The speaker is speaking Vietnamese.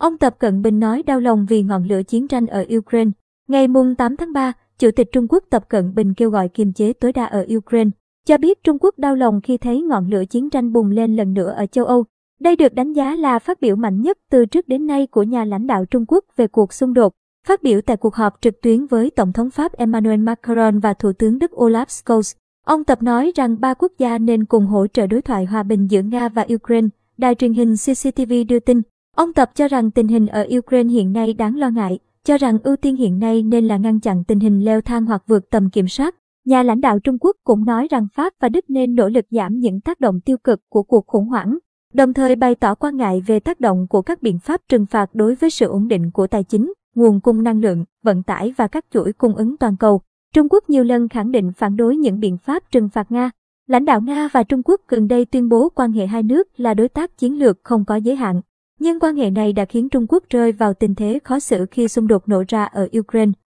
Ông Tập Cận Bình nói đau lòng vì ngọn lửa chiến tranh ở Ukraine. Ngày mùng 8 tháng 3, Chủ tịch Trung Quốc Tập Cận Bình kêu gọi kiềm chế tối đa ở Ukraine, cho biết Trung Quốc đau lòng khi thấy ngọn lửa chiến tranh bùng lên lần nữa ở châu Âu. Đây được đánh giá là phát biểu mạnh nhất từ trước đến nay của nhà lãnh đạo Trung Quốc về cuộc xung đột. Phát biểu tại cuộc họp trực tuyến với Tổng thống Pháp Emmanuel Macron và Thủ tướng Đức Olaf Scholz, ông Tập nói rằng ba quốc gia nên cùng hỗ trợ đối thoại hòa bình giữa Nga và Ukraine. Đài truyền hình CCTV đưa tin, ông Tập cho rằng tình hình ở Ukraine hiện nay đáng lo ngại, cho rằng ưu tiên hiện nay nên là ngăn chặn tình hình leo thang hoặc vượt tầm kiểm soát. Nhà lãnh đạo Trung Quốc cũng nói rằng Pháp và Đức nên nỗ lực giảm những tác động tiêu cực của cuộc khủng hoảng, đồng thời bày tỏ quan ngại về tác động của các biện pháp trừng phạt đối với sự ổn định của tài chính, nguồn cung năng lượng, vận tải và các chuỗi cung ứng toàn cầu. Trung Quốc nhiều lần khẳng định phản đối những biện pháp trừng phạt Nga. Lãnh đạo Nga và Trung Quốc gần đây tuyên bố quan hệ hai nước là đối tác chiến lược không có giới hạn. Nhưng quan hệ này đã khiến Trung Quốc rơi vào tình thế khó xử khi xung đột nổ ra ở Ukraine.